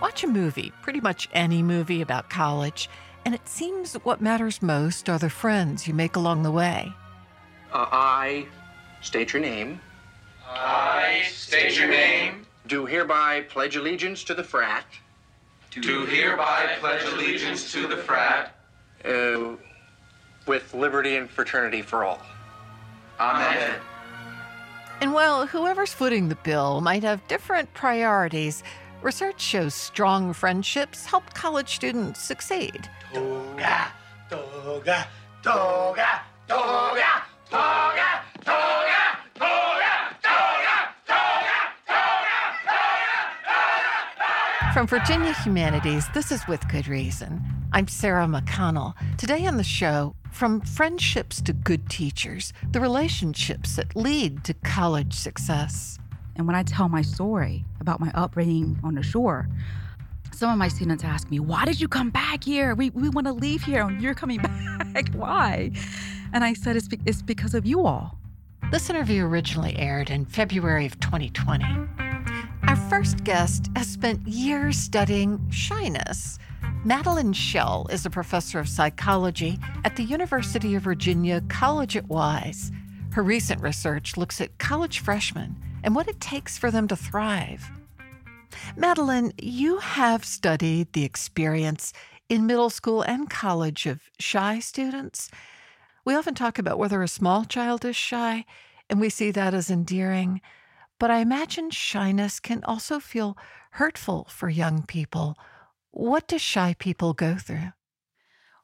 Watch a movie, pretty much any movie about college, and it seems what matters most are the friends you make along the way. Uh, I state your name. I state your name. Do hereby pledge allegiance to the frat. Do hereby pledge allegiance to the frat. Uh, with liberty and fraternity for all. Amen. And while whoever's footing the bill might have different priorities, research shows strong friendships help college students succeed. Toga, toga, toga, toga, toga, toga, toga, toga, From Virginia Humanities, this is With Good Reason. I'm Sarah McConnell. Today on the show, from friendships to good teachers, the relationships that lead to college success. And when I tell my story about my upbringing on the shore, some of my students ask me, Why did you come back here? We, we want to leave here and you're coming back. Why? And I said, it's, be- it's because of you all. This interview originally aired in February of 2020. Our first guest has spent years studying shyness. Madeline Schell is a professor of psychology at the University of Virginia College at Wise. Her recent research looks at college freshmen and what it takes for them to thrive. Madeline, you have studied the experience in middle school and college of shy students. We often talk about whether a small child is shy, and we see that as endearing. But I imagine shyness can also feel hurtful for young people. What do shy people go through?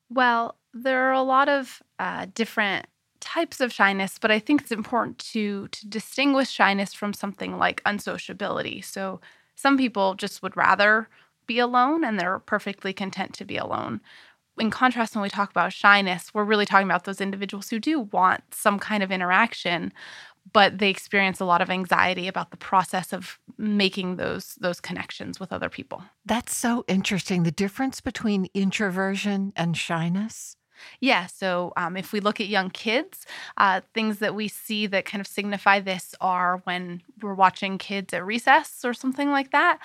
Well, there are a lot of uh, different types of shyness, but I think it's important to to distinguish shyness from something like unsociability. So some people just would rather be alone and they're perfectly content to be alone. In contrast, when we talk about shyness, we're really talking about those individuals who do want some kind of interaction, but they experience a lot of anxiety about the process of making those those connections with other people. That's so interesting. The difference between introversion and shyness. Yeah. So um, if we look at young kids, uh, things that we see that kind of signify this are when we're watching kids at recess or something like that,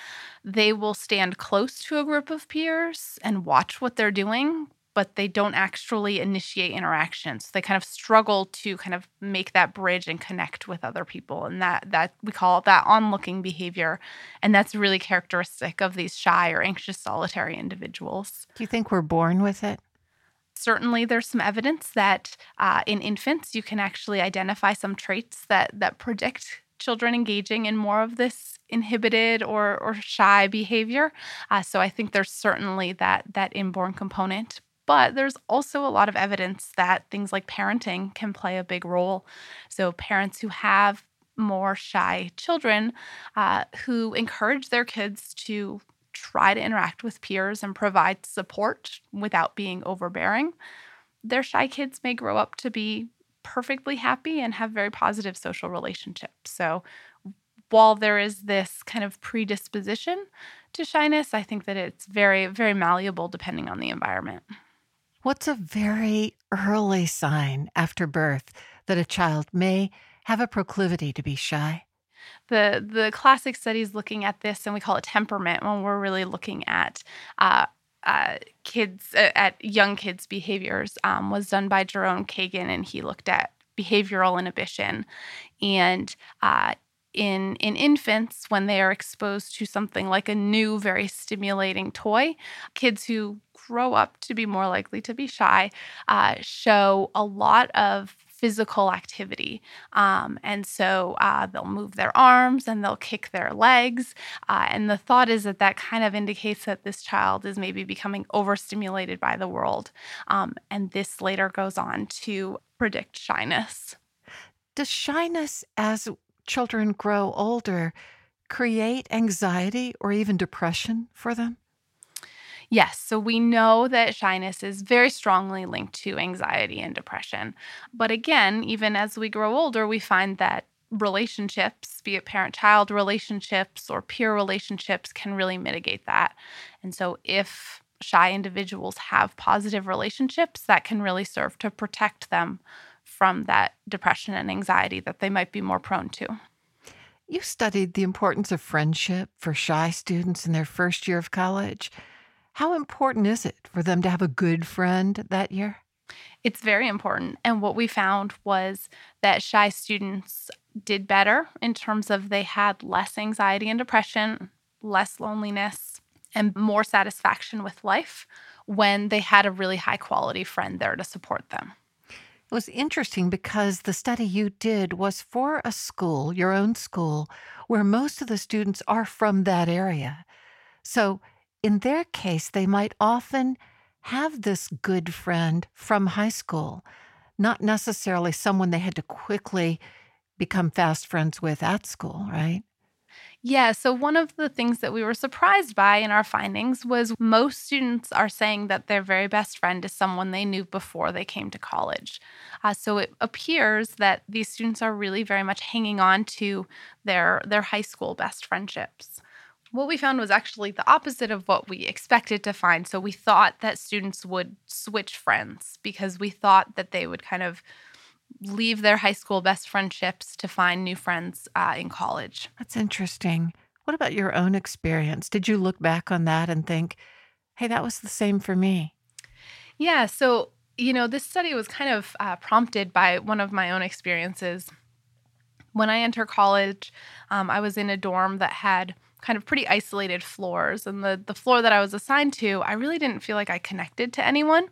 they will stand close to a group of peers and watch what they're doing. But they don't actually initiate interactions. They kind of struggle to kind of make that bridge and connect with other people, and that that we call that onlooking behavior, and that's really characteristic of these shy or anxious solitary individuals. Do you think we're born with it? Certainly there's some evidence that uh, in infants you can actually identify some traits that that predict children engaging in more of this inhibited or or shy behavior. Uh, so I think there's certainly that that inborn component. But there's also a lot of evidence that things like parenting can play a big role. So parents who have more shy children uh, who encourage their kids to try to interact with peers and provide support without being overbearing, their shy kids may grow up to be perfectly happy and have very positive social relationships. So, while there is this kind of predisposition to shyness, I think that it's very, very malleable depending on the environment. What's a very early sign after birth that a child may have a proclivity to be shy? The the classic studies looking at this, and we call it temperament when we're really looking at uh, uh, kids uh, at young kids' behaviors um, was done by Jerome Kagan, and he looked at behavioral inhibition and. Uh, in in infants, when they are exposed to something like a new, very stimulating toy, kids who grow up to be more likely to be shy uh, show a lot of physical activity. Um, and so uh, they'll move their arms and they'll kick their legs. Uh, and the thought is that that kind of indicates that this child is maybe becoming overstimulated by the world. Um, and this later goes on to predict shyness. Does shyness as children grow older create anxiety or even depression for them? Yes, so we know that shyness is very strongly linked to anxiety and depression. But again, even as we grow older, we find that relationships, be it parent child relationships or peer relationships, can really mitigate that. And so if shy individuals have positive relationships, that can really serve to protect them from that depression and anxiety that they might be more prone to. You studied the importance of friendship for shy students in their first year of college. How important is it for them to have a good friend that year? It's very important. And what we found was that shy students did better in terms of they had less anxiety and depression, less loneliness, and more satisfaction with life when they had a really high quality friend there to support them. It was interesting because the study you did was for a school, your own school, where most of the students are from that area. So, in their case, they might often have this good friend from high school, not necessarily someone they had to quickly become fast friends with at school, right? Yeah, so one of the things that we were surprised by in our findings was most students are saying that their very best friend is someone they knew before they came to college. Uh, so it appears that these students are really very much hanging on to their their high school best friendships. What we found was actually the opposite of what we expected to find. So we thought that students would switch friends because we thought that they would kind of leave their high school best friendships to find new friends uh, in college. That's interesting. What about your own experience? Did you look back on that and think, hey, that was the same for me? Yeah. So, you know, this study was kind of uh, prompted by one of my own experiences. When I entered college, um, I was in a dorm that had kind of pretty isolated floors. And the, the floor that I was assigned to, I really didn't feel like I connected to anyone.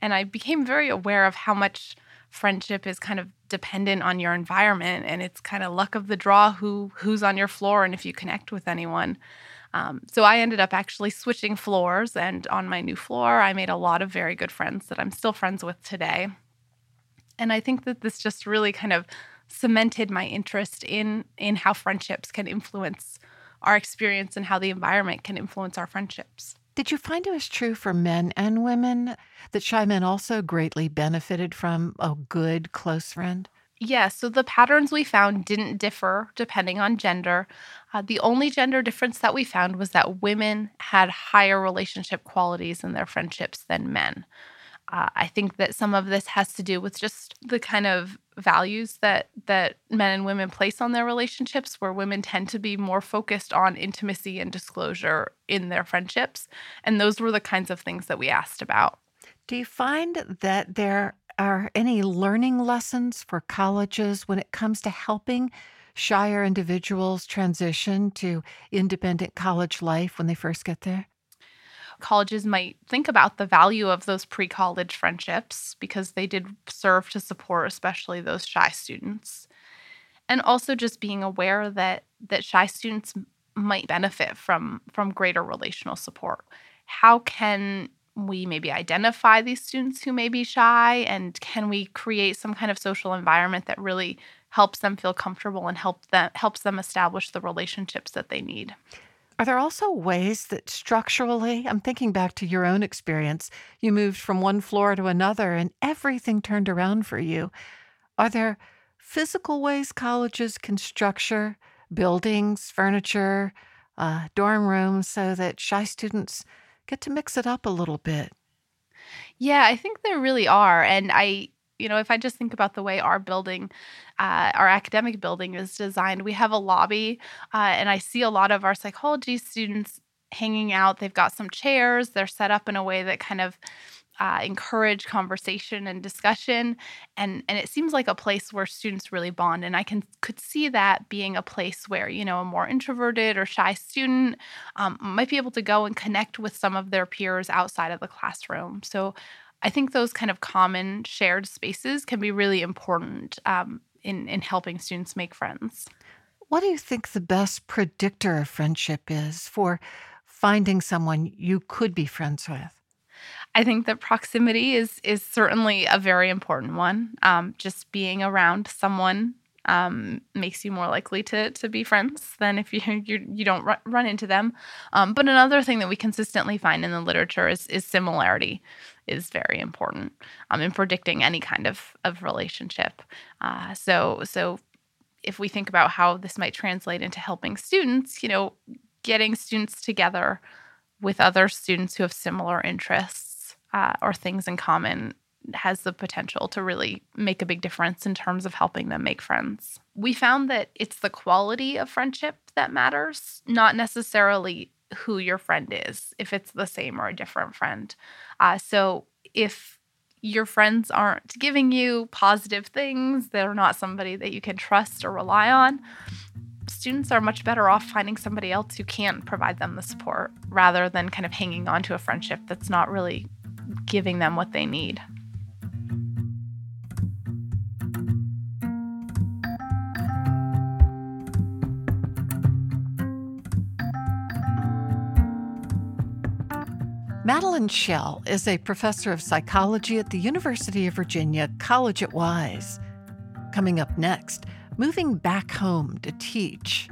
And I became very aware of how much friendship is kind of dependent on your environment and it's kind of luck of the draw who who's on your floor and if you connect with anyone um, so i ended up actually switching floors and on my new floor i made a lot of very good friends that i'm still friends with today and i think that this just really kind of cemented my interest in in how friendships can influence our experience and how the environment can influence our friendships did you find it was true for men and women that shy men also greatly benefited from a good close friend? Yeah, so the patterns we found didn't differ depending on gender. Uh, the only gender difference that we found was that women had higher relationship qualities in their friendships than men. Uh, I think that some of this has to do with just the kind of values that that men and women place on their relationships where women tend to be more focused on intimacy and disclosure in their friendships. And those were the kinds of things that we asked about. Do you find that there are any learning lessons for colleges when it comes to helping shyer individuals transition to independent college life when they first get there colleges might think about the value of those pre college friendships because they did serve to support, especially those shy students. And also just being aware that, that shy students might benefit from, from greater relational support. How can we maybe identify these students who may be shy and can we create some kind of social environment that really helps them feel comfortable and help them helps them establish the relationships that they need are there also ways that structurally, I'm thinking back to your own experience, you moved from one floor to another and everything turned around for you. Are there physical ways colleges can structure buildings, furniture, uh, dorm rooms so that shy students get to mix it up a little bit? Yeah, I think there really are. And I you know, if I just think about the way our building, uh, our academic building is designed, we have a lobby, uh, and I see a lot of our psychology students hanging out. They've got some chairs, they're set up in a way that kind of uh, encourage conversation and discussion and and it seems like a place where students really bond and i can could see that being a place where you know a more introverted or shy student um, might be able to go and connect with some of their peers outside of the classroom so I think those kind of common shared spaces can be really important um, in, in helping students make friends. What do you think the best predictor of friendship is for finding someone you could be friends with? I think that proximity is is certainly a very important one. Um, just being around someone um, makes you more likely to to be friends than if you you, you don't run, run into them. Um, but another thing that we consistently find in the literature is is similarity is very important um, in predicting any kind of of relationship. Uh, so so if we think about how this might translate into helping students, you know, getting students together with other students who have similar interests uh, or things in common has the potential to really make a big difference in terms of helping them make friends. We found that it's the quality of friendship that matters, not necessarily who your friend is, if it's the same or a different friend. Uh, so if your friends aren't giving you positive things, they're not somebody that you can trust or rely on, students are much better off finding somebody else who can provide them the support rather than kind of hanging on to a friendship that's not really giving them what they need. Madeline Schell is a professor of psychology at the University of Virginia College at Wise. Coming up next, moving back home to teach.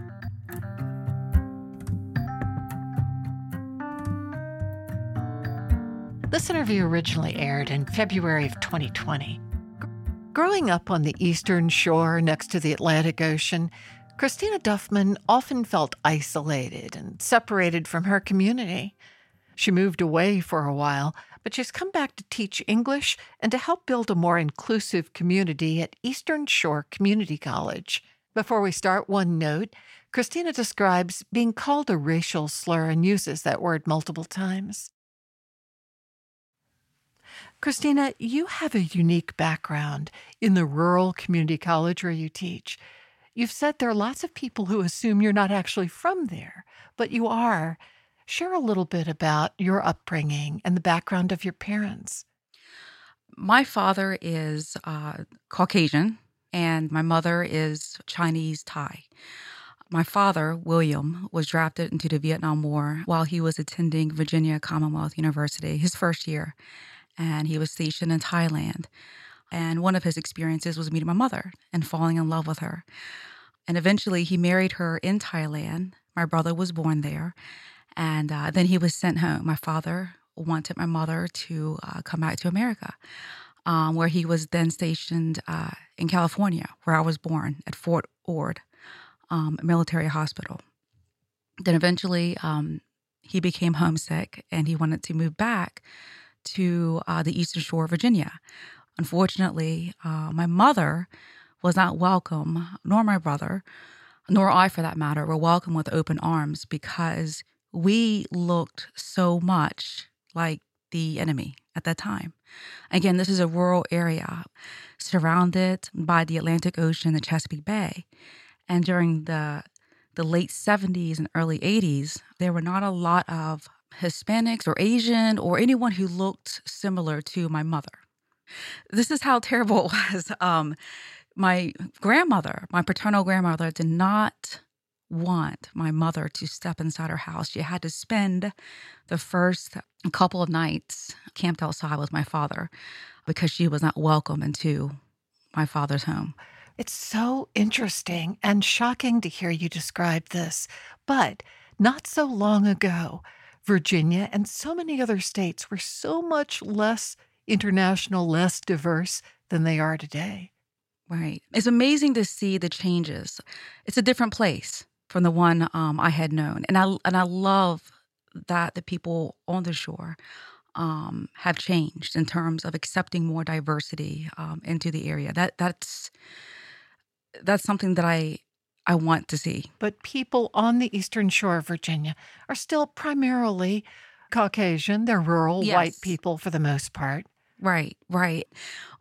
This interview originally aired in February of 2020. Growing up on the eastern shore next to the Atlantic Ocean, Christina Duffman often felt isolated and separated from her community. She moved away for a while, but she's come back to teach English and to help build a more inclusive community at Eastern Shore Community College. Before we start, one note Christina describes being called a racial slur and uses that word multiple times. Christina, you have a unique background in the rural community college where you teach. You've said there are lots of people who assume you're not actually from there, but you are. Share a little bit about your upbringing and the background of your parents. My father is uh, Caucasian, and my mother is Chinese Thai. My father, William, was drafted into the Vietnam War while he was attending Virginia Commonwealth University, his first year and he was stationed in Thailand. And one of his experiences was meeting my mother and falling in love with her. And eventually he married her in Thailand. My brother was born there. And uh, then he was sent home. My father wanted my mother to uh, come back to America, um, where he was then stationed uh, in California, where I was born at Fort Ord um, Military Hospital. Then eventually um, he became homesick and he wanted to move back to uh, the Eastern Shore of Virginia. Unfortunately, uh, my mother was not welcome, nor my brother, nor I for that matter, were welcome with open arms because we looked so much like the enemy at that time. Again, this is a rural area surrounded by the Atlantic Ocean, the Chesapeake Bay. And during the the late 70s and early 80s, there were not a lot of Hispanics or Asian or anyone who looked similar to my mother. This is how terrible it was. Um, my grandmother, my paternal grandmother, did not want my mother to step inside her house. She had to spend the first couple of nights camped outside with my father because she was not welcome into my father's home. It's so interesting and shocking to hear you describe this. But not so long ago, Virginia, and so many other states were so much less international, less diverse than they are today. Right. It's amazing to see the changes. It's a different place from the one um, I had known, and I and I love that the people on the shore um, have changed in terms of accepting more diversity um, into the area. That that's that's something that I I want to see. But people on the eastern shore of Virginia are still primarily Caucasian. They're rural yes. white people for the most part. Right, right.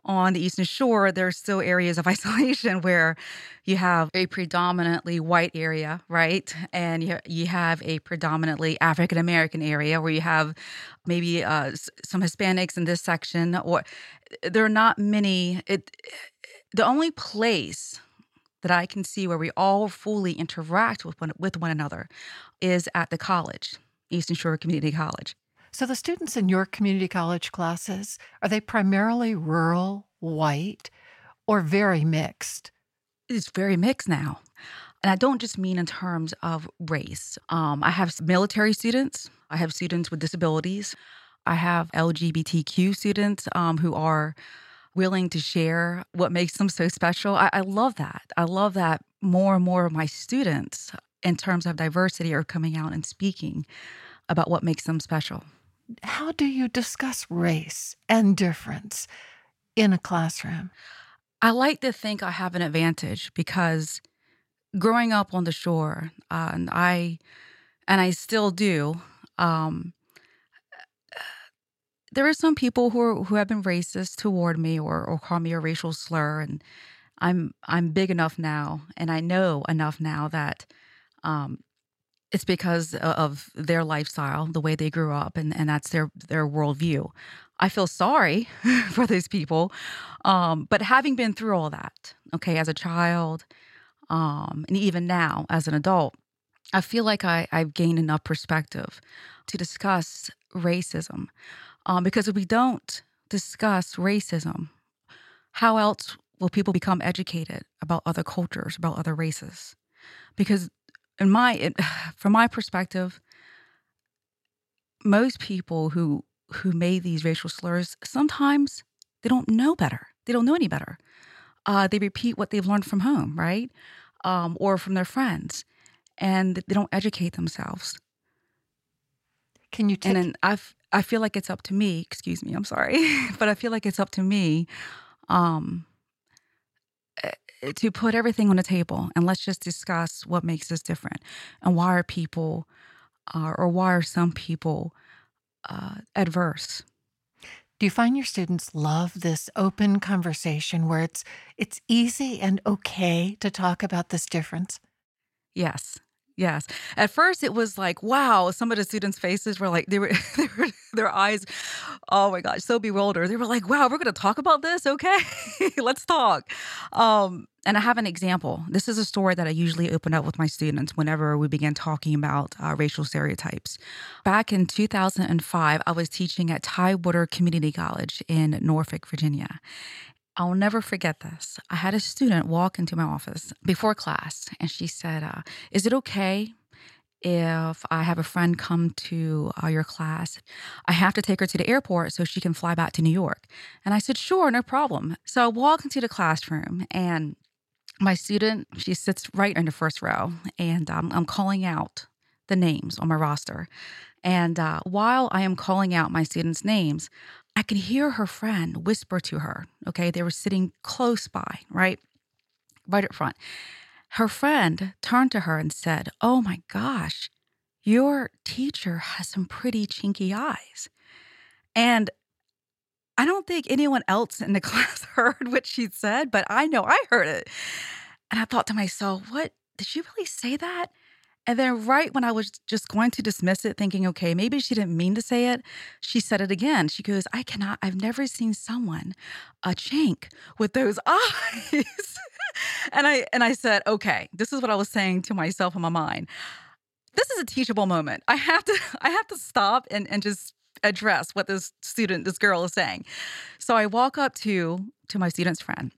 On the eastern shore, there's still areas of isolation where you have a predominantly white area, right? And you, you have a predominantly African American area where you have maybe uh, some Hispanics in this section, or there are not many. It, the only place that I can see where we all fully interact with one, with one another is at the college, Eastern Shore Community College. So the students in your community college classes, are they primarily rural, white, or very mixed? It's very mixed now. And I don't just mean in terms of race. Um, I have military students, I have students with disabilities, I have LGBTQ students um, who are willing to share what makes them so special. I, I love that. I love that more and more of my students, in terms of diversity, are coming out and speaking about what makes them special. How do you discuss race and difference? in a classroom? I like to think I have an advantage because growing up on the shore, uh, and I and I still do. Um, there are some people who are, who have been racist toward me or or call me a racial slur, and I'm I'm big enough now, and I know enough now that um, it's because of their lifestyle, the way they grew up, and, and that's their their worldview. I feel sorry for those people, um, but having been through all that, okay, as a child, um, and even now as an adult, I feel like I, I've gained enough perspective to discuss racism. Um, because if we don't discuss racism, how else will people become educated about other cultures, about other races? Because in my, it, from my perspective, most people who who made these racial slurs sometimes they don't know better. They don't know any better. Uh, they repeat what they've learned from home, right, um, or from their friends, and they don't educate themselves. Can you take? And then I I feel like it's up to me. Excuse me, I'm sorry, but I feel like it's up to me um, to put everything on the table and let's just discuss what makes us different and why are people uh, or why are some people uh, adverse. Do you find your students love this open conversation where it's it's easy and okay to talk about this difference? Yes. Yes. At first, it was like, wow. Some of the students' faces were like, they were, they were their eyes, oh my gosh, so bewildered. They were like, wow, we're going to talk about this. Okay, let's talk. Um, and I have an example. This is a story that I usually open up with my students whenever we begin talking about uh, racial stereotypes. Back in 2005, I was teaching at Tidewater Community College in Norfolk, Virginia. I'll never forget this. I had a student walk into my office before class and she said, uh, Is it okay if I have a friend come to uh, your class? I have to take her to the airport so she can fly back to New York. And I said, Sure, no problem. So I walk into the classroom and my student, she sits right in the first row and um, I'm calling out the names on my roster. And uh, while I am calling out my students' names, I could hear her friend whisper to her. Okay, they were sitting close by, right? Right up front. Her friend turned to her and said, Oh my gosh, your teacher has some pretty chinky eyes. And I don't think anyone else in the class heard what she said, but I know I heard it. And I thought to myself, what? Did she really say that? And then, right when I was just going to dismiss it, thinking, okay, maybe she didn't mean to say it, she said it again. She goes, I cannot, I've never seen someone, a chink, with those eyes. and I and I said, okay, this is what I was saying to myself in my mind. This is a teachable moment. I have to, I have to stop and, and just address what this student, this girl is saying. So I walk up to to my student's friend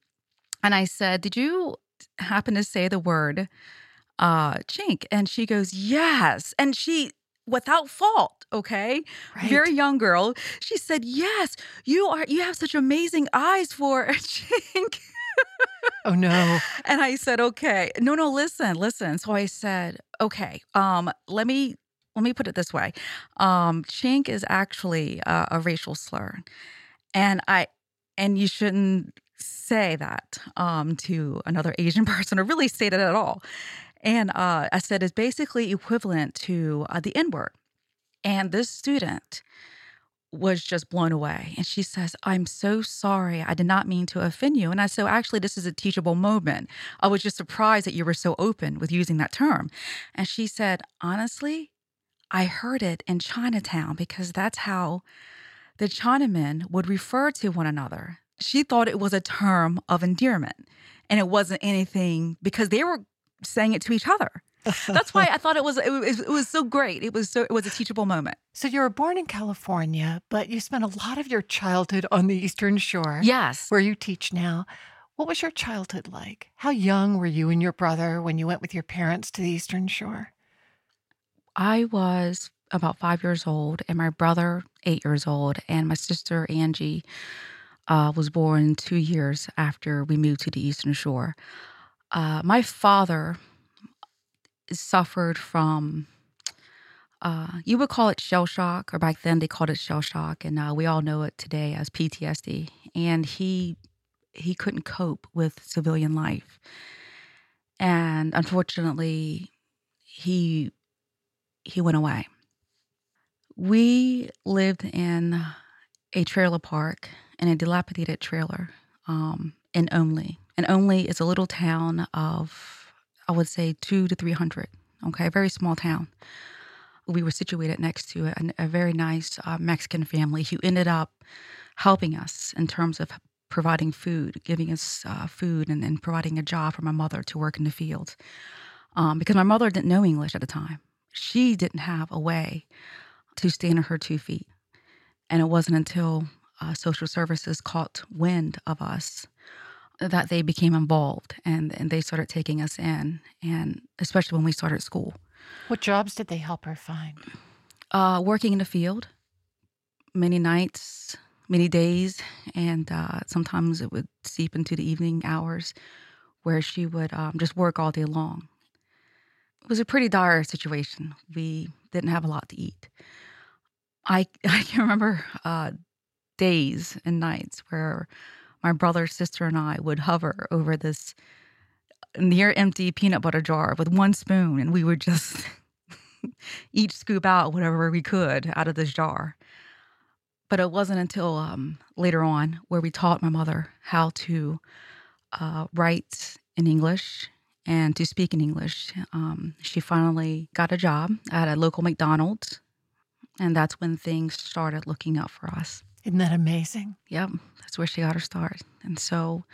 and I said, Did you happen to say the word uh, chink. And she goes, Yes. And she, without fault, okay? Right. Very young girl. She said, Yes, you are, you have such amazing eyes for chink. oh no. And I said, Okay. No, no, listen, listen. So I said, Okay, um, let me let me put it this way. Um, chink is actually a, a racial slur. And I and you shouldn't say that um, to another Asian person or really say that at all. And uh, I said it's basically equivalent to uh, the N word. And this student was just blown away. And she says, I'm so sorry. I did not mean to offend you. And I said, actually, this is a teachable moment. I was just surprised that you were so open with using that term. And she said, honestly, I heard it in Chinatown because that's how the Chinamen would refer to one another. She thought it was a term of endearment and it wasn't anything because they were saying it to each other. That's why I thought it was, it was it was so great. It was so it was a teachable moment. So you were born in California, but you spent a lot of your childhood on the Eastern Shore. Yes, where you teach now. What was your childhood like? How young were you and your brother when you went with your parents to the Eastern Shore? I was about five years old, and my brother eight years old, and my sister Angie uh, was born two years after we moved to the Eastern Shore. Uh, my father suffered from Uh, you would call it shell shock, or back then they called it shell shock, and uh, we all know it today as PTSD. And he he couldn't cope with civilian life, and unfortunately, he he went away. We lived in a trailer park in a dilapidated trailer um, in Onley. And Onley is a little town of, I would say, two to 300. Okay, a very small town. We were situated next to a, a very nice uh, Mexican family who ended up helping us in terms of providing food, giving us uh, food, and, and, providing a job for my mother to work in the field. Um, because my mother didn't know English at the time. She didn't have a way to stand on her two feet. And it wasn't until uh, social services caught wind of us that they became involved and, and they started taking us in, and especially when we started school. What jobs did they help her find? Uh, working in the field, many nights, many days, and uh, sometimes it would seep into the evening hours where she would um, just work all day long. It was a pretty dire situation. We didn't have a lot to eat. I I can remember uh, days and nights where my brother, sister, and I would hover over this near empty peanut butter jar with one spoon, and we would just each scoop out whatever we could out of this jar. But it wasn't until um, later on where we taught my mother how to uh, write in English and to speak in English. Um, she finally got a job at a local McDonald's and that's when things started looking up for us. Isn't that amazing? Yep. That's where she got her start. And so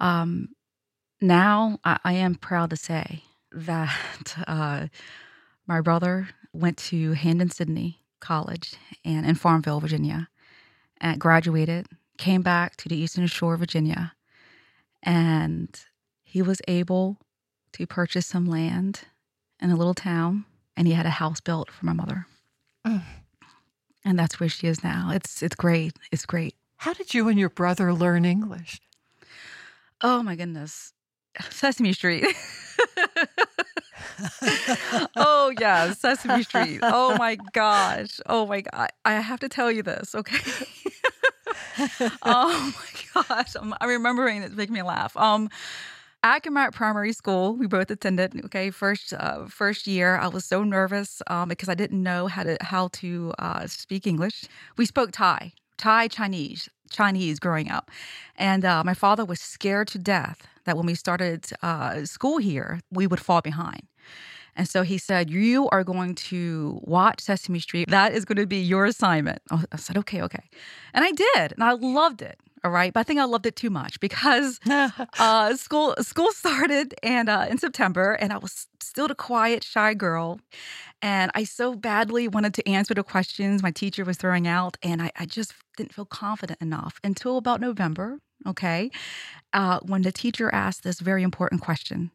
um, now I, I, am proud to say that uh, my brother went to Hampden-Sydney College and in Farmville, Virginia, and graduated, came back to the Eastern Shore, of Virginia, and he was able to purchase some land in a little town, and he had a house built for my mother. Mm. And that's where she is now. It's it's great. It's great. How did you and your brother learn English? Oh my goodness. Sesame Street. oh yeah, Sesame Street. Oh my gosh. Oh my god. I have to tell you this, okay? oh my gosh. I'm, I'm remembering it making me laugh. Um Accomac Primary School, we both attended. Okay, first uh, first year, I was so nervous um, because I didn't know how to how to uh, speak English. We spoke Thai, Thai Chinese, Chinese growing up, and uh, my father was scared to death that when we started uh, school here, we would fall behind. And so he said, You are going to watch Sesame Street. That is going to be your assignment. I said, Okay, okay. And I did. And I loved it. All right. But I think I loved it too much because uh, school school started and uh, in September, and I was still the quiet, shy girl. And I so badly wanted to answer the questions my teacher was throwing out. And I, I just didn't feel confident enough until about November. Okay. Uh, when the teacher asked this very important question,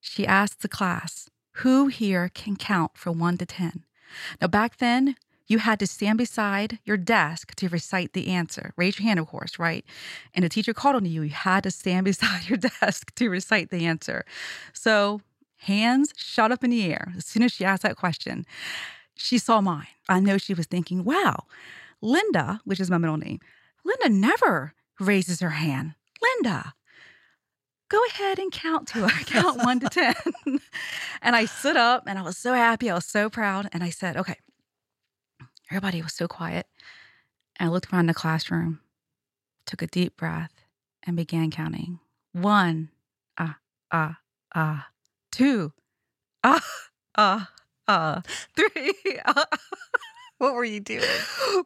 she asked the class, Who here can count from one to 10? Now, back then, you had to stand beside your desk to recite the answer. Raise your hand, of course, right? And the teacher called on you. You had to stand beside your desk to recite the answer. So, hands shot up in the air as soon as she asked that question. She saw mine. I know she was thinking, wow, Linda, which is my middle name, Linda never raises her hand. Linda, go ahead and count to her, count one to 10. and I stood up and I was so happy. I was so proud. And I said, okay, Everybody was so quiet. And I looked around the classroom, took a deep breath, and began counting. One, ah, ah, ah. Two, ah, ah, ah. Three, ah. What were you doing?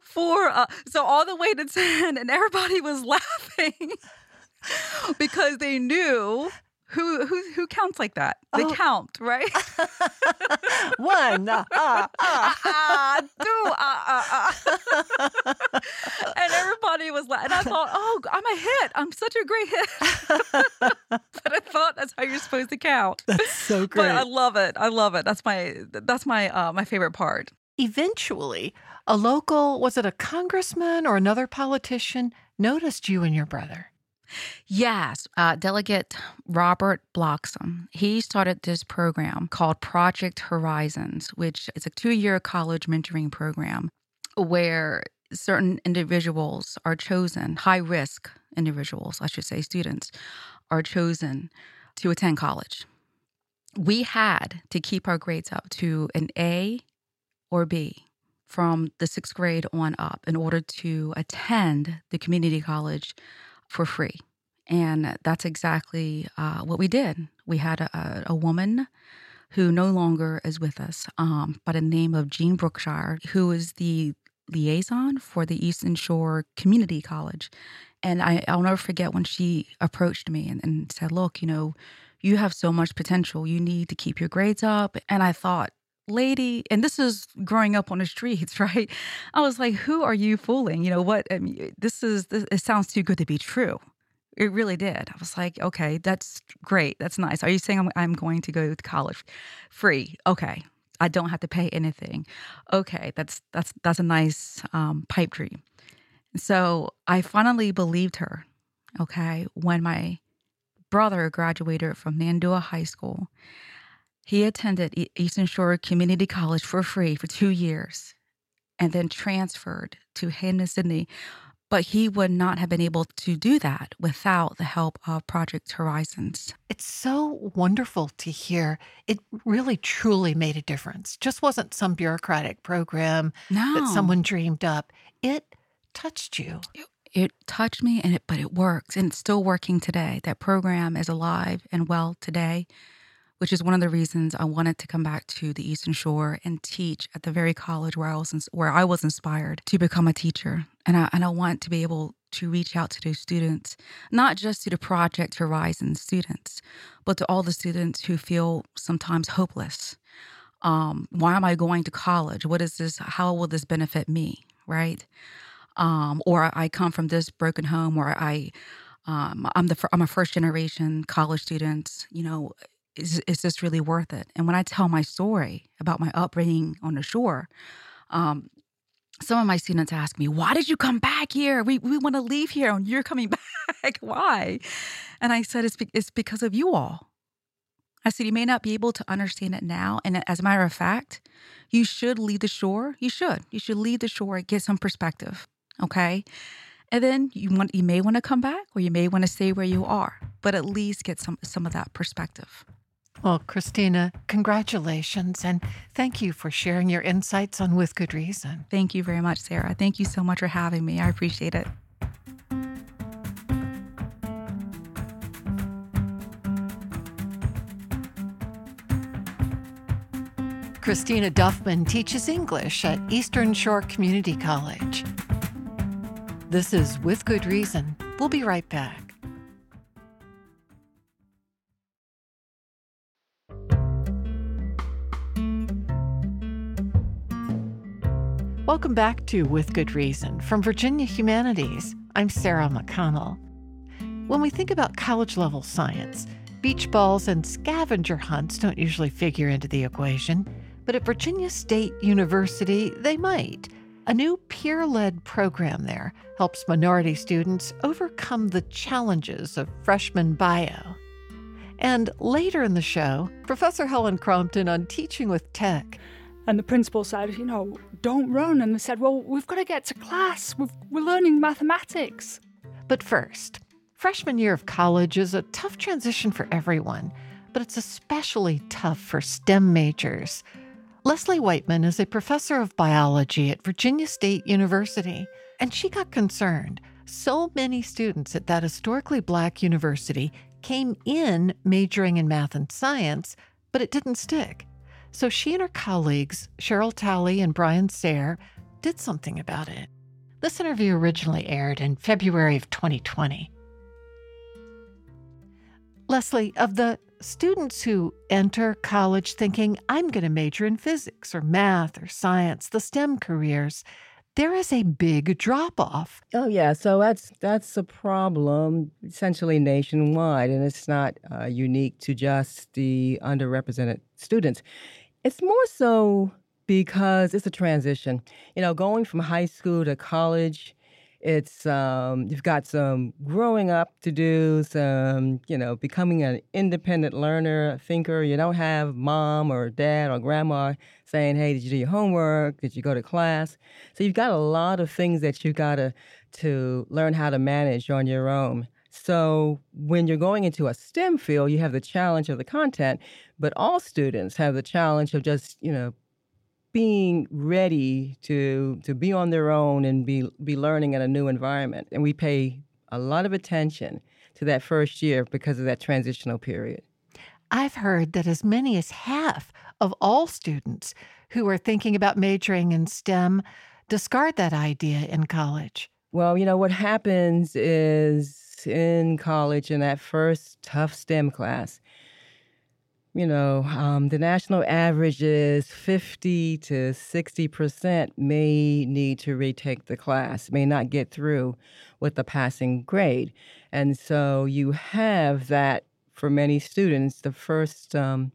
Four. Uh, so all the way to 10, and everybody was laughing because they knew who who who counts like that? They oh. count, right? One, uh, uh, uh. two, uh, uh, uh. and everybody was like, and I thought, oh, I'm a hit. I'm such a great hit. but I thought that's how you're supposed to count. That's so great. But I love it. I love it. That's my that's my uh, my favorite part. Eventually, a local was it a congressman or another politician noticed you and your brother. Yes, uh, Delegate Robert Bloxom. He started this program called Project Horizons, which is a two year college mentoring program where certain individuals are chosen, high risk individuals, I should say, students, are chosen to attend college. We had to keep our grades up to an A or B from the sixth grade on up in order to attend the community college for free. And that's exactly uh, what we did. We had a, a, woman who no longer is with us um, by the name of Jean Brookshire, who is the liaison for the Eastern Shore Community College. And I, will never forget when she approached me and, and said, Look, you know, you have so much potential. You need to keep your grades up. And I thought, lady, and this is growing up on the streets, right? I was like, who are you fooling? You know what? I mean, this is, this, it sounds too good to be true. It really did. I was like, okay, that's great. That's nice. Are you saying I'm, I'm going to go to college free? Okay. I don't have to pay anything. Okay, that's that's that's a nice um, pipe dream. So I finally believed her. Okay, when my brother graduated from Nandua High School, he attended Eastern Shore Community College for free for two years and then transferred to Hampden-Sydney. But he would not have been able to do that without the help of Project Horizons. It's so wonderful to hear. It really, truly made a difference. Just wasn't some bureaucratic program no. that someone dreamed up. It touched you. It, it touched me, and it, but it works, and it's still working today. That program is alive and well today which is one of the reasons I wanted to come back to the Eastern Shore and teach at the very college where I was where I was inspired to become a teacher. And I and I want to be able to reach out to those students, not just to the Project Horizon students, but to all the students who feel sometimes hopeless. Um, why am I going to college? What is this? How will this benefit me? Right? Um, or I come from this broken home, or I um, I'm the I'm a first generation college student. You know, is, is this really worth it? And when I tell my story about my upbringing on the shore, um, some of my students ask me, why did you come back here? We, we want to leave here and you're coming back. why? And I said, it's, be- it's because of you all. I said, you may not be able to understand it now. And as a matter of fact, you should leave the shore. You should. You should leave the shore and get some perspective. Okay. And then you want you may want to come back or you may want to stay where you are, but at least get some some of that perspective. Well, Christina, congratulations and thank you for sharing your insights on With Good Reason. Thank you very much, Sarah. Thank you so much for having me. I appreciate it. Christina Duffman teaches English at Eastern Shore Community College. This is With Good Reason. We'll be right back. Welcome back to With Good Reason from Virginia Humanities. I'm Sarah McConnell. When we think about college level science, beach balls and scavenger hunts don't usually figure into the equation, but at Virginia State University, they might. A new peer led program there helps minority students overcome the challenges of freshman bio. And later in the show, Professor Helen Crompton on Teaching with Tech and the principal said, you know, don't run. And they said, well, we've got to get to class. we we're learning mathematics. But first, freshman year of college is a tough transition for everyone, but it's especially tough for STEM majors. Leslie Whiteman is a professor of biology at Virginia State University, and she got concerned. So many students at that historically black university came in majoring in math and science, but it didn't stick. So she and her colleagues, Cheryl Talley and Brian Sayre, did something about it. This interview originally aired in February of 2020. Leslie, of the students who enter college thinking, I'm going to major in physics or math or science, the STEM careers, there is a big drop off. Oh yeah, so that's that's a problem essentially nationwide, and it's not uh, unique to just the underrepresented students. It's more so because it's a transition. You know, going from high school to college, It's um, you've got some growing up to do, some you know becoming an independent learner, thinker. You don't have mom or dad or grandma saying, "Hey, did you do your homework? Did you go to class?" So you've got a lot of things that you got to to learn how to manage on your own. So when you're going into a STEM field, you have the challenge of the content, but all students have the challenge of just you know being ready to to be on their own and be be learning in a new environment. And we pay a lot of attention to that first year because of that transitional period. I've heard that as many as half of all students who are thinking about majoring in STEM discard that idea in college. Well, you know, what happens is in college in that first tough STEM class, you know, um, the national average is 50 to 60% may need to retake the class, may not get through with the passing grade. And so you have that for many students, the first um,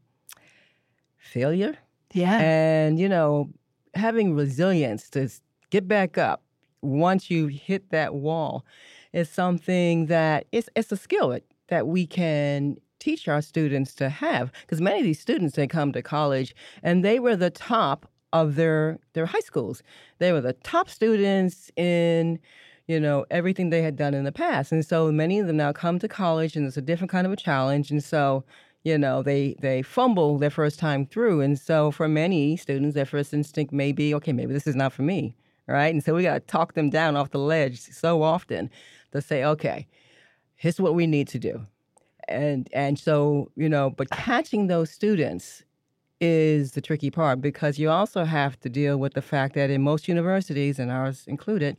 failure. Yeah. And, you know, having resilience to get back up once you hit that wall is something that it's, it's a skill that, that we can teach our students to have because many of these students they come to college and they were the top of their their high schools. They were the top students in you know everything they had done in the past. And so many of them now come to college and it's a different kind of a challenge. And so you know they they fumble their first time through. And so for many students their first instinct may be okay maybe this is not for me right? And so we got to talk them down off the ledge so often to say okay here's what we need to do and and so you know but catching those students is the tricky part because you also have to deal with the fact that in most universities and ours included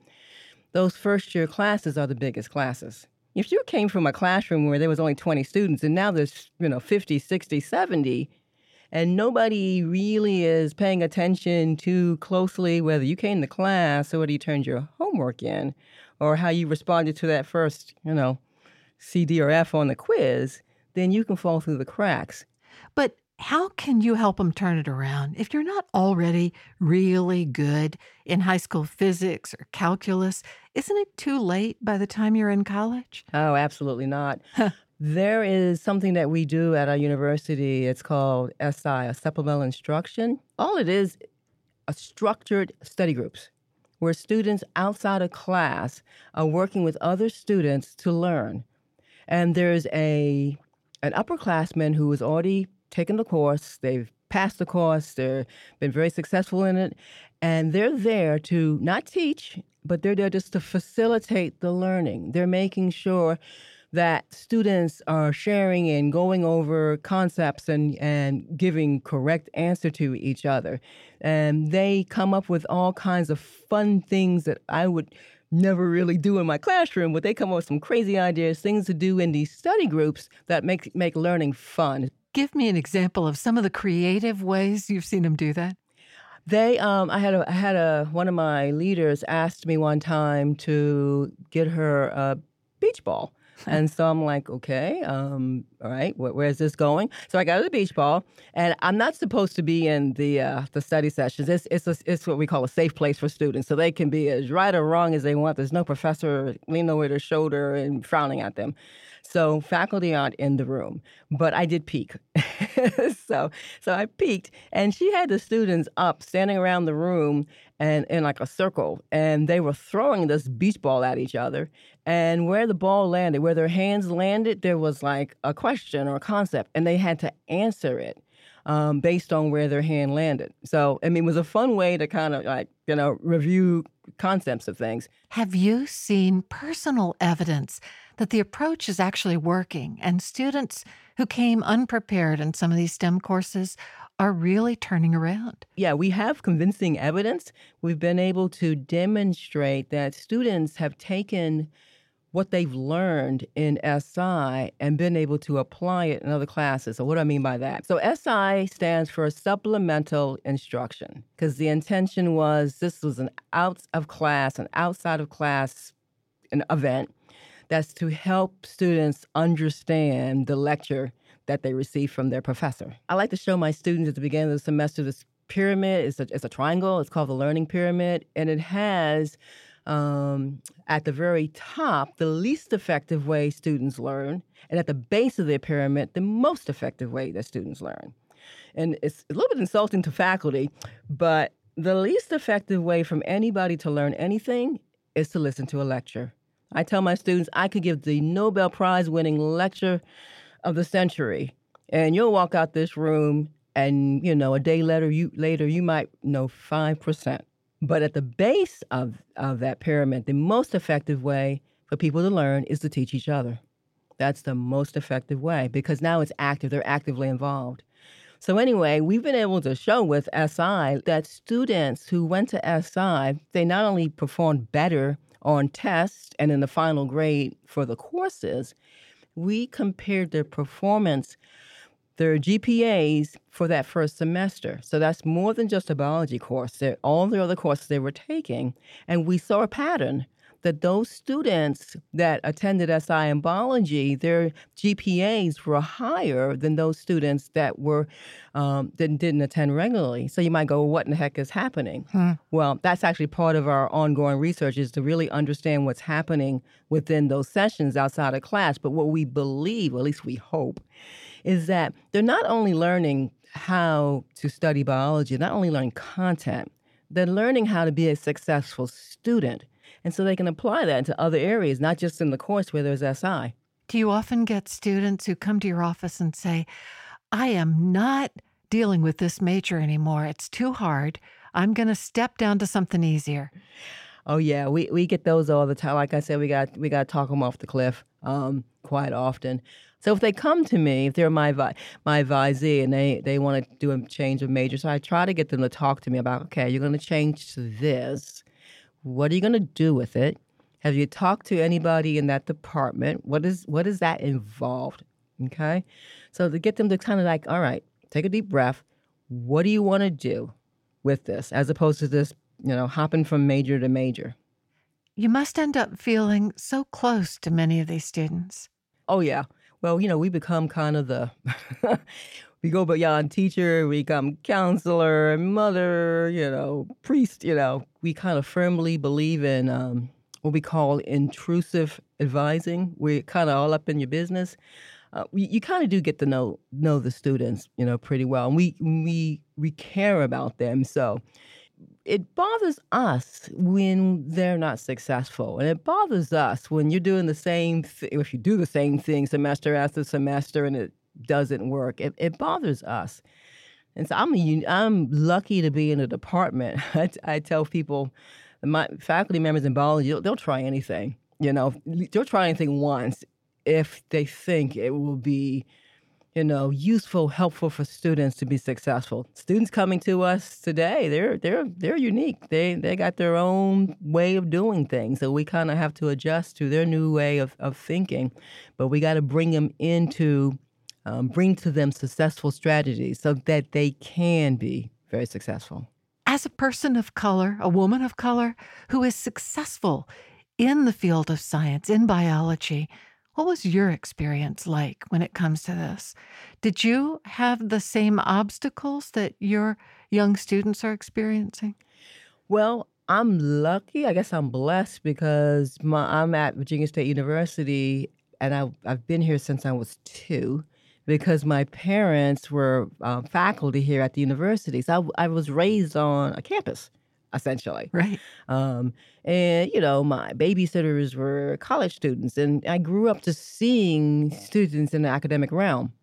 those first year classes are the biggest classes. If you came from a classroom where there was only 20 students and now there's you know 50 60 70 and nobody really is paying attention too closely whether you came to class or whether you turned your homework in or how you responded to that first you know C, D, or F on the quiz, then you can fall through the cracks. But how can you help them turn it around if you're not already really good in high school physics or calculus? Isn't it too late by the time you're in college? Oh, absolutely not. there is something that we do at our university. It's called SI, a supplemental instruction. All it is, a structured study groups where students outside of class are working with other students to learn. And there's a an upperclassman who has already taken the course. They've passed the course. They've been very successful in it, and they're there to not teach, but they're there just to facilitate the learning. They're making sure that students are sharing and going over concepts and, and giving correct answer to each other. And they come up with all kinds of fun things that I would never really do in my classroom, but they come up with some crazy ideas, things to do in these study groups that make make learning fun. Give me an example of some of the creative ways you've seen them do that. They, um, I had a, I had a one of my leaders asked me one time to get her a beach ball, and so I'm like, okay, um, all right, wh- where's this going? So I got to the beach ball, and I'm not supposed to be in the uh, the study sessions. It's it's a, it's what we call a safe place for students, so they can be as right or wrong as they want. There's no professor leaning over their shoulder and frowning at them. So faculty aren't in the room, but I did peek. so so I peeked, and she had the students up, standing around the room, and in like a circle, and they were throwing this beach ball at each other. And where the ball landed, where their hands landed, there was like a question or a concept, and they had to answer it. Um, based on where their hand landed. So, I mean, it was a fun way to kind of like, you know, review concepts of things. Have you seen personal evidence that the approach is actually working and students who came unprepared in some of these STEM courses are really turning around? Yeah, we have convincing evidence. We've been able to demonstrate that students have taken what they've learned in SI and been able to apply it in other classes. So, what do I mean by that? So, SI stands for supplemental instruction because the intention was this was an out of class, an outside of class an event that's to help students understand the lecture that they receive from their professor. I like to show my students at the beginning of the semester this pyramid. It's a, it's a triangle, it's called the learning pyramid, and it has um, at the very top, the least effective way students learn, and at the base of the pyramid, the most effective way that students learn. And it's a little bit insulting to faculty, but the least effective way from anybody to learn anything is to listen to a lecture. I tell my students I could give the Nobel Prize winning lecture of the century, and you'll walk out this room, and you know, a day later, you later you might know five percent. But at the base of, of that pyramid, the most effective way for people to learn is to teach each other. That's the most effective way because now it's active, they're actively involved. So, anyway, we've been able to show with SI that students who went to SI, they not only performed better on tests and in the final grade for the courses, we compared their performance their GPAs for that first semester. So that's more than just a biology course. They're all the other courses they were taking. And we saw a pattern that those students that attended SI in biology, their GPAs were higher than those students that were um, that didn't attend regularly. So you might go, well, "What in the heck is happening?" Hmm. Well, that's actually part of our ongoing research is to really understand what's happening within those sessions outside of class. But what we believe, or at least we hope, is that they're not only learning how to study biology, not only learning content, they're learning how to be a successful student. And so they can apply that into other areas, not just in the course where there's SI. Do you often get students who come to your office and say, I am not dealing with this major anymore. It's too hard. I'm going to step down to something easier. Oh yeah, we, we get those all the time. Like I said, we got we got to talk them off the cliff um, quite often. So if they come to me, if they're my my advisee and they, they want to do a change of major, so I try to get them to talk to me about, okay, you're going to change to this. What are you going to do with it? Have you talked to anybody in that department? What is what is that involved? Okay, so to get them to kind of like, all right, take a deep breath. What do you want to do with this, as opposed to this, you know, hopping from major to major? You must end up feeling so close to many of these students. Oh yeah, well, you know, we become kind of the we go beyond teacher, we become counselor, and mother, you know, priest, you know. We kind of firmly believe in um, what we call intrusive advising. We're kind of all up in your business. Uh, we, you kind of do get to know know the students, you know, pretty well, and we we we care about them. So it bothers us when they're not successful, and it bothers us when you're doing the same. Th- if you do the same thing semester after semester and it doesn't work, it, it bothers us. And so I'm I'm lucky to be in a department. I, I tell people, my faculty members in biology, they'll, they'll try anything. You know, they'll try anything once if they think it will be you know, useful, helpful for students to be successful. Students coming to us today, they're they're they're unique. They they got their own way of doing things. So we kind of have to adjust to their new way of, of thinking. But we got to bring them into um, bring to them successful strategies so that they can be very successful. As a person of color, a woman of color who is successful in the field of science, in biology, what was your experience like when it comes to this? Did you have the same obstacles that your young students are experiencing? Well, I'm lucky. I guess I'm blessed because my, I'm at Virginia State University and I, I've been here since I was two because my parents were uh, faculty here at the university. So I, I was raised on a campus essentially. Right. Um, and, you know, my babysitters were college students, and I grew up just seeing students in the academic realm.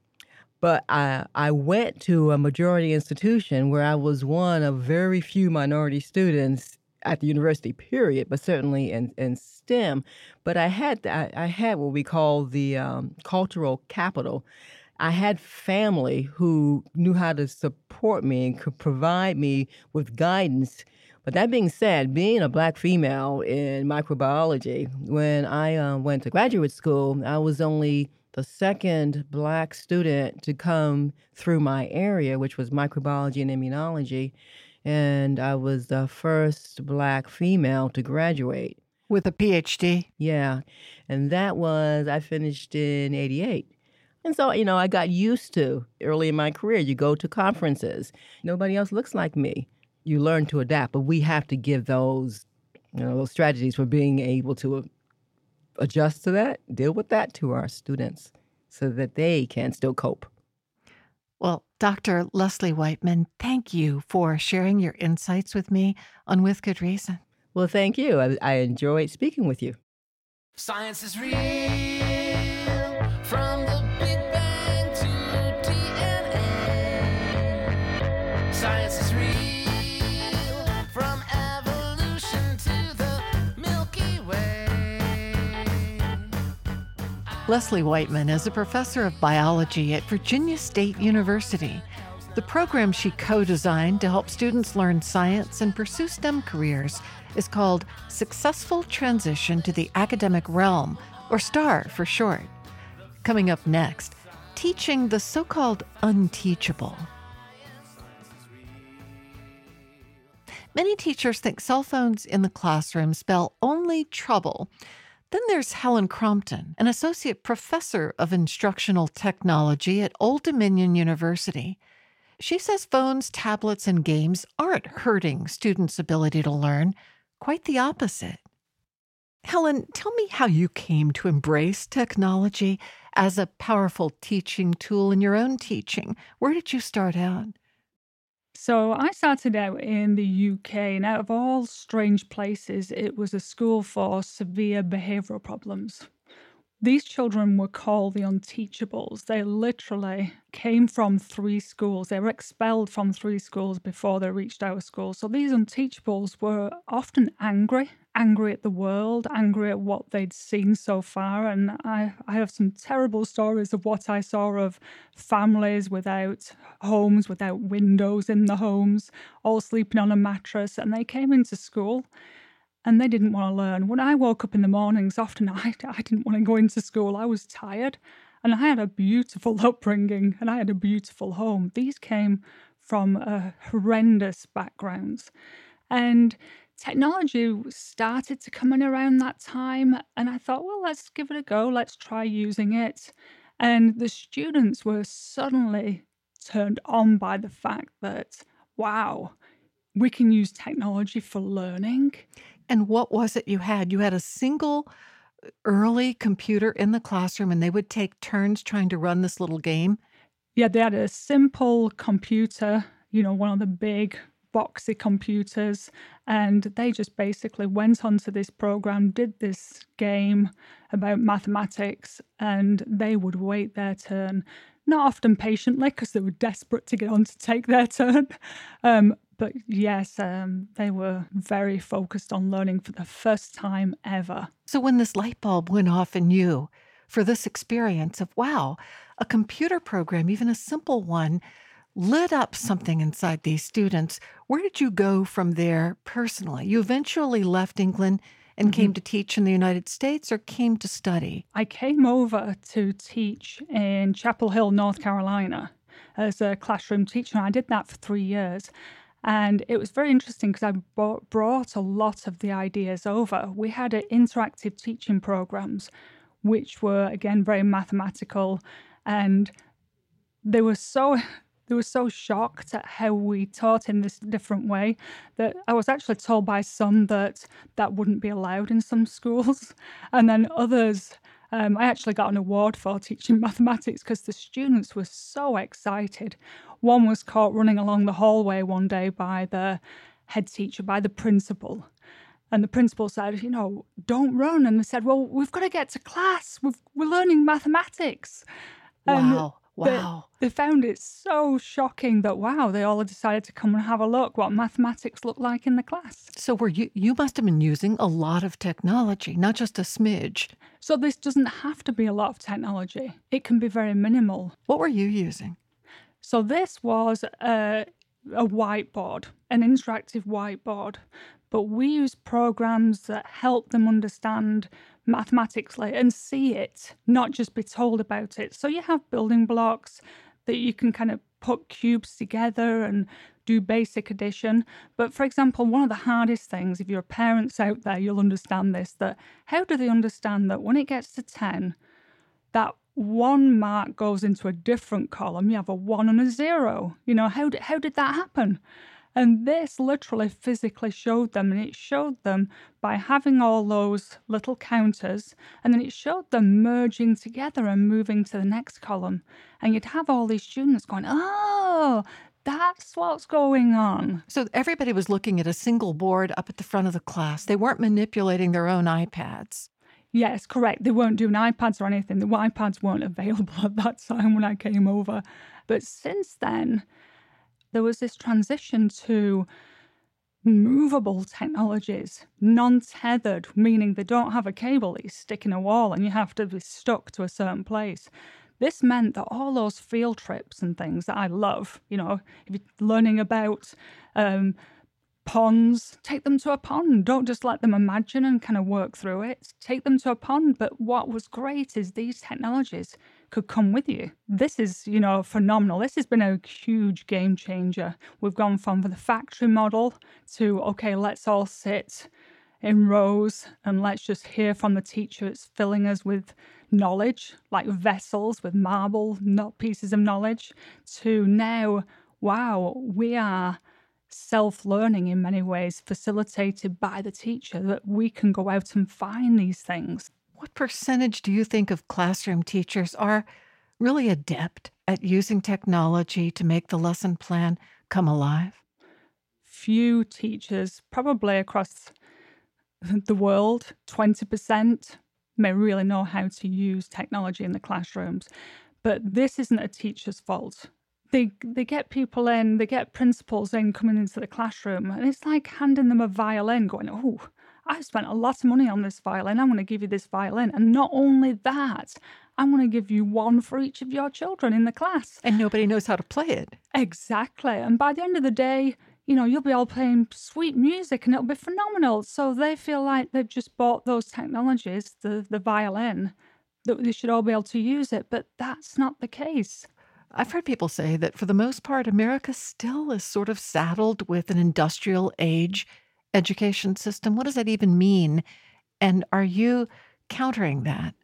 But I, I went to a majority institution where I was one of very few minority students at the university, period, but certainly in, in STEM. But I had I, I had what we call the um, cultural capital. I had family who knew how to support me and could provide me with guidance but that being said, being a black female in microbiology, when I uh, went to graduate school, I was only the second black student to come through my area, which was microbiology and immunology. And I was the first black female to graduate. With a PhD? Yeah. And that was, I finished in 88. And so, you know, I got used to early in my career, you go to conferences, nobody else looks like me you learn to adapt, but we have to give those you know, those strategies for being able to uh, adjust to that, deal with that to our students so that they can still cope. Well, Dr. Leslie Whiteman, thank you for sharing your insights with me on With Good Reason. Well, thank you. I, I enjoyed speaking with you. Science is real from Leslie Whiteman is a professor of biology at Virginia State University. The program she co designed to help students learn science and pursue STEM careers is called Successful Transition to the Academic Realm, or STAR for short. Coming up next, teaching the so called unteachable. Many teachers think cell phones in the classroom spell only trouble. Then there's Helen Crompton, an associate professor of instructional technology at Old Dominion University. She says phones, tablets, and games aren't hurting students' ability to learn, quite the opposite. Helen, tell me how you came to embrace technology as a powerful teaching tool in your own teaching. Where did you start out? So I started out in the UK, and out of all strange places, it was a school for severe behavioural problems. These children were called the unteachables. They literally came from three schools. They were expelled from three schools before they reached our school. So these unteachables were often angry, angry at the world, angry at what they'd seen so far. And I, I have some terrible stories of what I saw of families without homes, without windows in the homes, all sleeping on a mattress. And they came into school and they didn't want to learn. When I woke up in the mornings, often I, I didn't want to go into school. I was tired. And I had a beautiful upbringing and I had a beautiful home. These came from uh, horrendous backgrounds. And technology started to come in around that time. And I thought, well, let's give it a go. Let's try using it. And the students were suddenly turned on by the fact that, wow, we can use technology for learning. And what was it you had? You had a single uh, early computer in the classroom and they would take turns trying to run this little game? Yeah, they had a simple computer, you know, one of the big boxy computers, and they just basically went onto this program, did this game about mathematics, and they would wait their turn. Not often patiently because they were desperate to get on to take their turn, um, but yes, um, they were very focused on learning for the first time ever. So when this light bulb went off in you for this experience of, wow, a computer program, even a simple one, lit up something inside these students, where did you go from there personally? You eventually left England and mm-hmm. came to teach in the United States or came to study? I came over to teach in Chapel Hill, North Carolina as a classroom teacher. I did that for three years. And it was very interesting because I brought a lot of the ideas over. We had interactive teaching programs, which were again very mathematical, and they were so they were so shocked at how we taught in this different way that I was actually told by some that that wouldn't be allowed in some schools, and then others um, I actually got an award for teaching mathematics because the students were so excited. One was caught running along the hallway one day by the head teacher, by the principal. And the principal said, you know, don't run. And they said, well, we've got to get to class. we are learning mathematics. Wow. Wow. They, they, found it so shocking that wow, they all decided to come and have a look what mathematics looked like in the class. So were you you must have been using a lot of technology, not just a smidge. So this doesn't have to be a lot of technology. It can be very minimal. What were you using? So this was a, a whiteboard, an interactive whiteboard, but we use programs that help them understand mathematics and see it, not just be told about it. So you have building blocks that you can kind of put cubes together and do basic addition. But for example, one of the hardest things, if you're parents out there, you'll understand this that how do they understand that when it gets to 10, that one mark goes into a different column? You have a one and a zero. You know, how, how did that happen? And this literally physically showed them, and it showed them by having all those little counters, and then it showed them merging together and moving to the next column. And you'd have all these students going, Oh, that's what's going on. So everybody was looking at a single board up at the front of the class. They weren't manipulating their own iPads. Yes, correct. They weren't doing iPads or anything. The iPads weren't available at that time when I came over. But since then, there was this transition to movable technologies, non tethered, meaning they don't have a cable that you stick in a wall and you have to be stuck to a certain place. This meant that all those field trips and things that I love, you know, if you're learning about um, ponds, take them to a pond. Don't just let them imagine and kind of work through it. Take them to a pond. But what was great is these technologies could come with you. This is, you know, phenomenal. This has been a huge game changer. We've gone from the factory model to, okay, let's all sit in rows and let's just hear from the teacher. It's filling us with knowledge, like vessels with marble, not pieces of knowledge, to now, wow, we are self learning in many ways, facilitated by the teacher, that we can go out and find these things. What percentage do you think of classroom teachers are really adept at using technology to make the lesson plan come alive? Few teachers, probably across the world, 20% may really know how to use technology in the classrooms. But this isn't a teacher's fault. They, they get people in, they get principals in coming into the classroom, and it's like handing them a violin, going, Oh, I've spent a lot of money on this violin. I'm going to give you this violin. And not only that, I'm going to give you one for each of your children in the class. And nobody knows how to play it. Exactly. And by the end of the day, you know, you'll be all playing sweet music and it'll be phenomenal. So they feel like they've just bought those technologies, the, the violin, that they should all be able to use it. But that's not the case. I've heard people say that for the most part, America still is sort of saddled with an industrial age education system. What does that even mean? And are you countering that?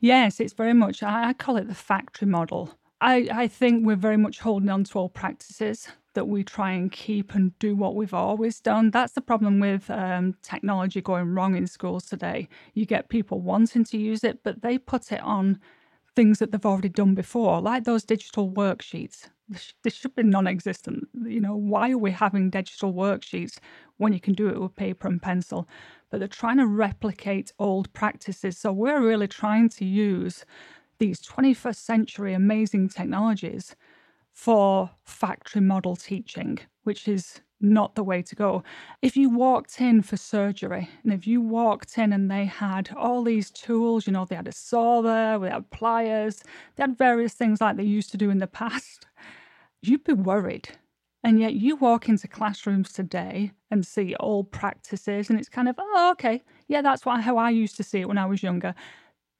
Yes, it's very much, I, call it the factory model. I, I think we're very much holding on to old practices that we try and keep and do what we've always done. That's the problem with um, technology going wrong in schools today. You get people wanting to use it, but they put it on things that they've already done before, like those digital worksheets. They should be non existent. You know, why are we having digital worksheets when you can do it with paper and pencil? But they're trying to replicate old practices. So we're really trying to use these 21st century amazing technologies for factory model teaching, which is not the way to go. If you walked in for surgery and if you walked in and they had all these tools, you know, they had a saw there, they had pliers, they had various things like they used to do in the past, you'd be worried. And yet you walk into classrooms today and see old practices and it's kind of, oh, okay, yeah, that's what, how I used to see it when I was younger.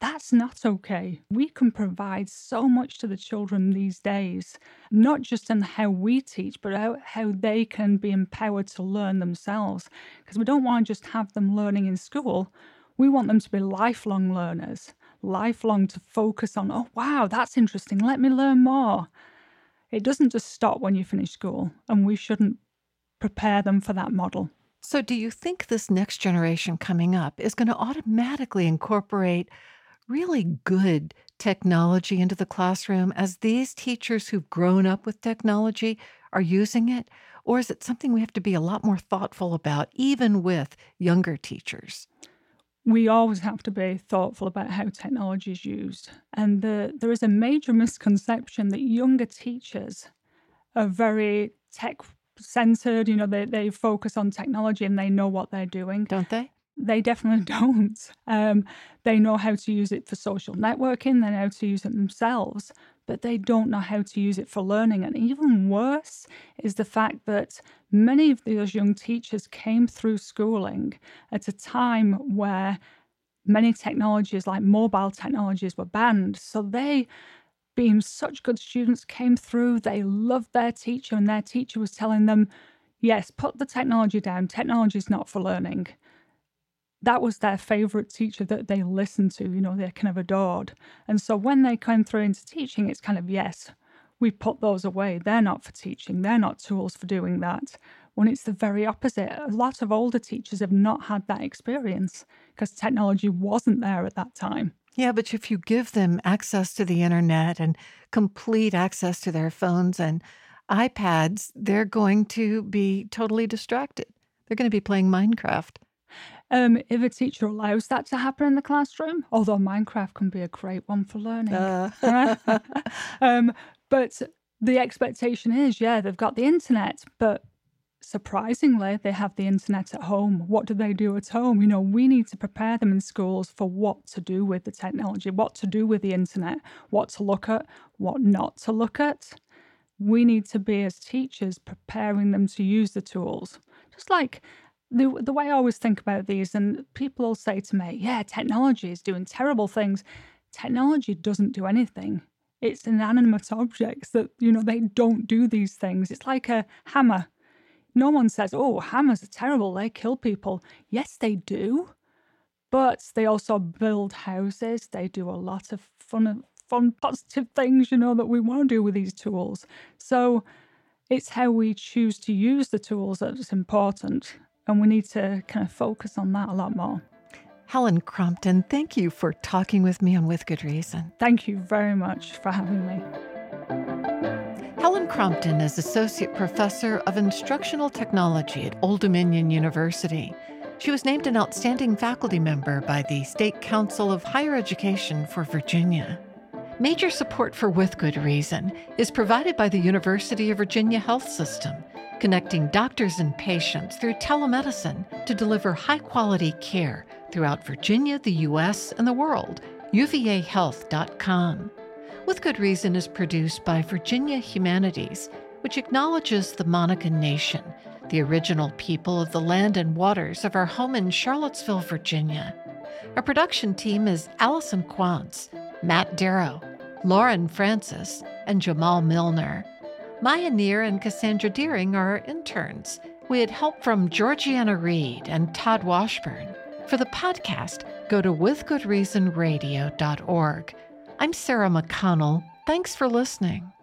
That's not okay. We can provide so much to the children these days, not just in how we teach, but how, how they can be empowered to learn themselves. Because we don't want to just have them learning in school. We want them to be lifelong learners, lifelong to focus on, oh, wow, that's interesting. Let me learn more. It doesn't just stop when you finish school, and we shouldn't prepare them for that model. So, do you think this next generation coming up is going to automatically incorporate really good technology into the classroom as these teachers who've grown up with technology are using it? Or is it something we have to be a lot more thoughtful about, even with younger teachers? We always have to be thoughtful about how technology is used. And the, there is a major misconception that younger teachers are very tech centered. You know, they, they focus on technology and they know what they're doing. Don't they? They definitely don't. Um, they know how to use it for social networking, they know how to use it themselves, but they don't know how to use it for learning. And even worse is the fact that many of those young teachers came through schooling at a time where many technologies, like mobile technologies, were banned. So they being such good students came through they loved their teacher and their teacher was telling them yes put the technology down technology is not for learning that was their favorite teacher that they listened to, you know, they kind of adored. And so when they came through into teaching, it's kind of, yes, we put those away. They're not for teaching, they're not tools for doing that. When it's the very opposite. A lot of older teachers have not had that experience because technology wasn't there at that time. Yeah, but if you give them access to the internet and complete access to their phones and iPads, they're going to be totally distracted. They're going to be playing Minecraft. Um, if a teacher allows that to happen in the classroom, although Minecraft can be a great one for learning. Uh. um, but the expectation is, yeah, they've got the internet, but surprisingly, they have the internet at home. What do they do at home? You know, we need to prepare them in schools for what to do with the technology, what to do with the internet, what to look at, what not to look at. We need to be, as teachers, preparing them to use the tools. Just like the, the way I always think about these, and people will say to me, yeah, technology is doing terrible things. Technology doesn't do anything. It's inanimate objects that, you know, they don't do these things. It's like a hammer. No one says, oh, hammers are terrible, they kill people. Yes, they do. But they also build houses, they do a lot of fun, fun, positive things, you know, that we want to do with these tools. So it's how we choose to use the tools that's important. And we need to kind of focus on that a lot more. Helen Crompton, thank you for talking with me on With Good Reason. Thank you very much for having me. Helen Crompton is Associate Professor of Instructional Technology at Old Dominion University. She was named an outstanding faculty member by the State Council of Higher Education for Virginia. Major support for With Good Reason is provided by the University of Virginia Health System, connecting doctors and patients through telemedicine to deliver high quality care throughout Virginia, the U.S., and the world. UVAHealth.com. With Good Reason is produced by Virginia Humanities, which acknowledges the Monacan Nation, the original people of the land and waters of our home in Charlottesville, Virginia. Our production team is Allison Quantz, Matt Darrow, Lauren Francis, and Jamal Milner. Maya Neer and Cassandra Deering are our interns. We had help from Georgiana Reed and Todd Washburn. For the podcast, go to withgoodreasonradio.org. I'm Sarah McConnell. Thanks for listening.